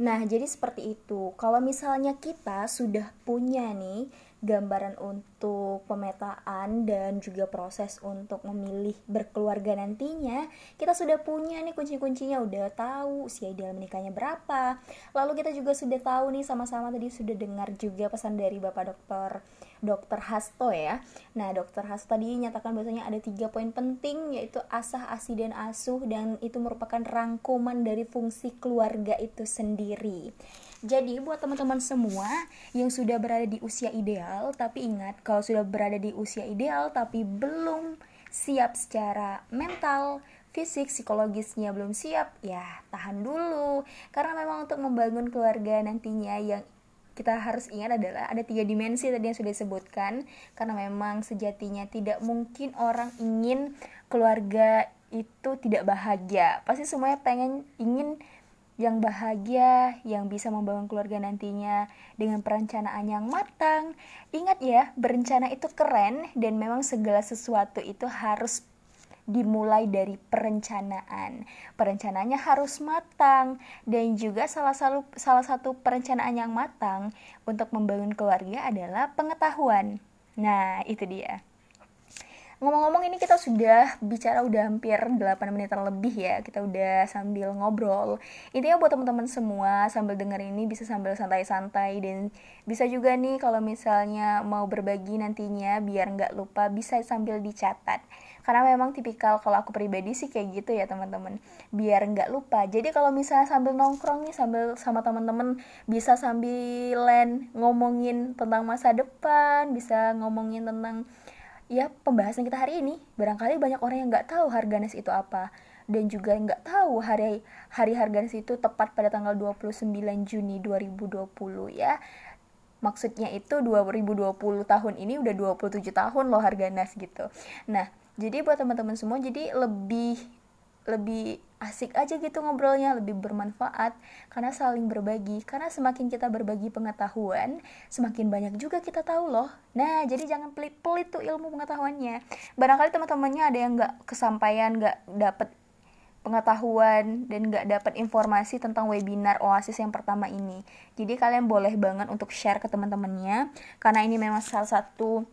Nah, jadi seperti itu. Kalau misalnya kita sudah punya nih gambaran untuk pemetaan dan juga proses untuk memilih berkeluarga nantinya kita sudah punya nih kunci-kuncinya. Udah tahu usia ideal menikahnya berapa. Lalu kita juga sudah tahu nih sama-sama tadi sudah dengar juga pesan dari bapak dokter dokter Hasto ya nah dokter Hasto tadi nyatakan bahwasanya ada tiga poin penting yaitu asah asi dan asuh dan itu merupakan rangkuman dari fungsi keluarga itu sendiri jadi buat teman-teman semua yang sudah berada di usia ideal, tapi ingat kalau sudah berada di usia ideal tapi belum siap secara mental, fisik, psikologisnya belum siap, ya tahan dulu. Karena memang untuk membangun keluarga nantinya yang kita harus ingat adalah ada tiga dimensi tadi yang sudah disebutkan karena memang sejatinya tidak mungkin orang ingin keluarga itu tidak bahagia pasti semuanya pengen ingin yang bahagia, yang bisa membangun keluarga nantinya dengan perencanaan yang matang. Ingat ya, berencana itu keren dan memang segala sesuatu itu harus dimulai dari perencanaan. Perencanaannya harus matang dan juga salah satu salah satu perencanaan yang matang untuk membangun keluarga adalah pengetahuan. Nah, itu dia. Ngomong-ngomong ini kita sudah bicara udah hampir 8 menit lebih ya. Kita udah sambil ngobrol. Intinya buat teman-teman semua sambil denger ini bisa sambil santai-santai. Dan bisa juga nih kalau misalnya mau berbagi nantinya biar nggak lupa bisa sambil dicatat. Karena memang tipikal kalau aku pribadi sih kayak gitu ya teman-teman. Biar nggak lupa. Jadi kalau misalnya sambil nongkrong nih sambil sama teman-teman bisa sambilan ngomongin tentang masa depan bisa ngomongin tentang ya pembahasan kita hari ini barangkali banyak orang yang nggak tahu harga nasi itu apa. Dan juga nggak tahu hari hari harga nasi itu tepat pada tanggal 29 Juni 2020 ya. Maksudnya itu 2020 tahun ini udah 27 tahun loh harga nas gitu. Nah jadi buat teman-teman semua jadi lebih lebih asik aja gitu ngobrolnya lebih bermanfaat karena saling berbagi. Karena semakin kita berbagi pengetahuan semakin banyak juga kita tahu loh. Nah jadi jangan pelit-pelit tuh ilmu pengetahuannya. Barangkali teman-temannya ada yang nggak kesampaian nggak dapet pengetahuan dan nggak dapat informasi tentang webinar Oasis yang pertama ini. Jadi kalian boleh banget untuk share ke teman-temannya karena ini memang salah satu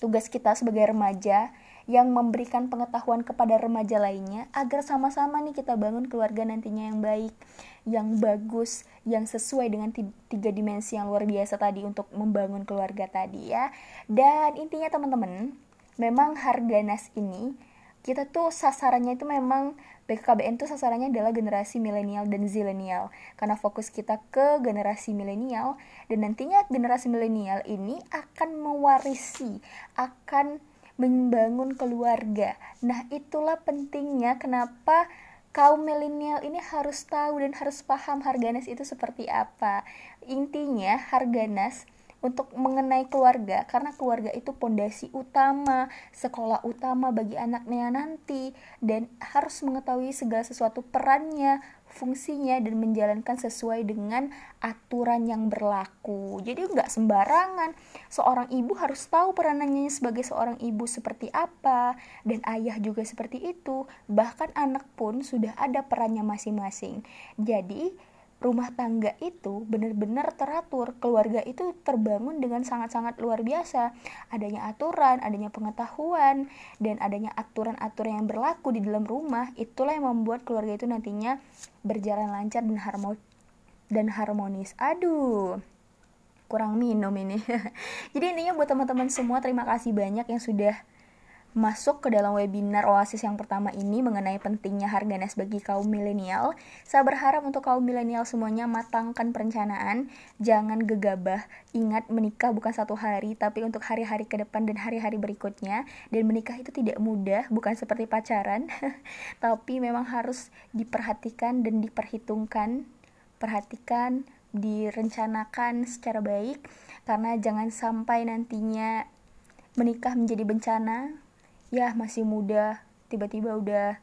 tugas kita sebagai remaja yang memberikan pengetahuan kepada remaja lainnya agar sama-sama nih kita bangun keluarga nantinya yang baik, yang bagus, yang sesuai dengan tiga dimensi yang luar biasa tadi untuk membangun keluarga tadi ya. Dan intinya teman-teman, memang harga nas ini kita tuh sasarannya itu memang BKKBN tuh sasarannya adalah generasi milenial dan zilenial karena fokus kita ke generasi milenial dan nantinya generasi milenial ini akan mewarisi akan membangun keluarga. Nah, itulah pentingnya kenapa kaum milenial ini harus tahu dan harus paham harganas itu seperti apa. Intinya, harganas untuk mengenai keluarga karena keluarga itu pondasi utama, sekolah utama bagi anaknya nanti dan harus mengetahui segala sesuatu perannya, fungsinya dan menjalankan sesuai dengan aturan yang berlaku. Jadi nggak sembarangan. Seorang ibu harus tahu peranannya sebagai seorang ibu seperti apa dan ayah juga seperti itu. Bahkan anak pun sudah ada perannya masing-masing. Jadi rumah tangga itu benar-benar teratur, keluarga itu terbangun dengan sangat-sangat luar biasa. Adanya aturan, adanya pengetahuan, dan adanya aturan-aturan yang berlaku di dalam rumah, itulah yang membuat keluarga itu nantinya berjalan lancar dan harmonis. Dan harmonis. Aduh, kurang minum ini. Jadi intinya buat teman-teman semua terima kasih banyak yang sudah masuk ke dalam webinar Oasis yang pertama ini mengenai pentingnya harga nas bagi kaum milenial. Saya berharap untuk kaum milenial semuanya matangkan perencanaan, jangan gegabah. Ingat menikah bukan satu hari, tapi untuk hari-hari ke depan dan hari-hari berikutnya. Dan menikah itu tidak mudah, bukan seperti pacaran, tapi memang harus diperhatikan dan diperhitungkan. Perhatikan, direncanakan secara baik, karena jangan sampai nantinya menikah menjadi bencana ya masih muda tiba-tiba udah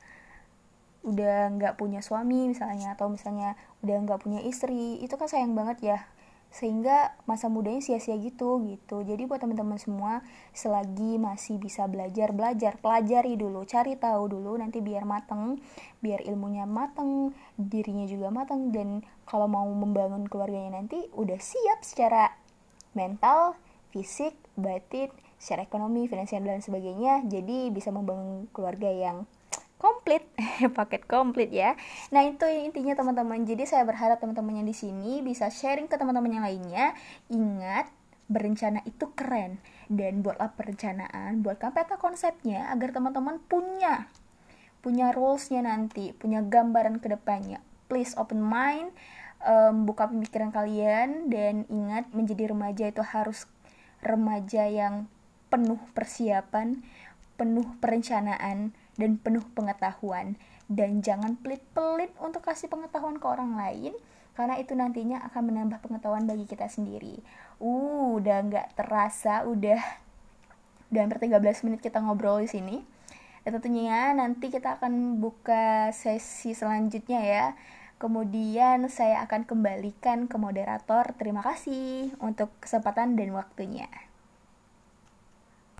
udah nggak punya suami misalnya atau misalnya udah nggak punya istri itu kan sayang banget ya. Sehingga masa mudanya sia-sia gitu gitu. Jadi buat teman-teman semua selagi masih bisa belajar belajar pelajari dulu cari tahu dulu nanti biar mateng biar ilmunya mateng dirinya juga mateng dan kalau mau membangun keluarganya nanti udah siap secara mental fisik batin secara ekonomi finansial dan sebagainya jadi bisa membangun keluarga yang komplit paket komplit ya. Nah itu intinya teman-teman. Jadi saya berharap teman-teman yang di sini bisa sharing ke teman-teman yang lainnya. Ingat berencana itu keren. Dan buatlah perencanaan buatkan peta konsepnya agar teman-teman punya punya rulesnya nanti punya gambaran ke depannya please open mind um, buka pemikiran kalian dan ingat menjadi remaja itu harus remaja yang penuh persiapan penuh perencanaan dan penuh pengetahuan dan jangan pelit-pelit untuk kasih pengetahuan ke orang lain karena itu nantinya akan menambah pengetahuan bagi kita sendiri. Uh, udah nggak terasa, udah dan per 13 menit kita ngobrol di sini. Dan tentunya nanti kita akan buka sesi selanjutnya ya. Kemudian saya akan kembalikan ke moderator. Terima kasih untuk kesempatan dan waktunya.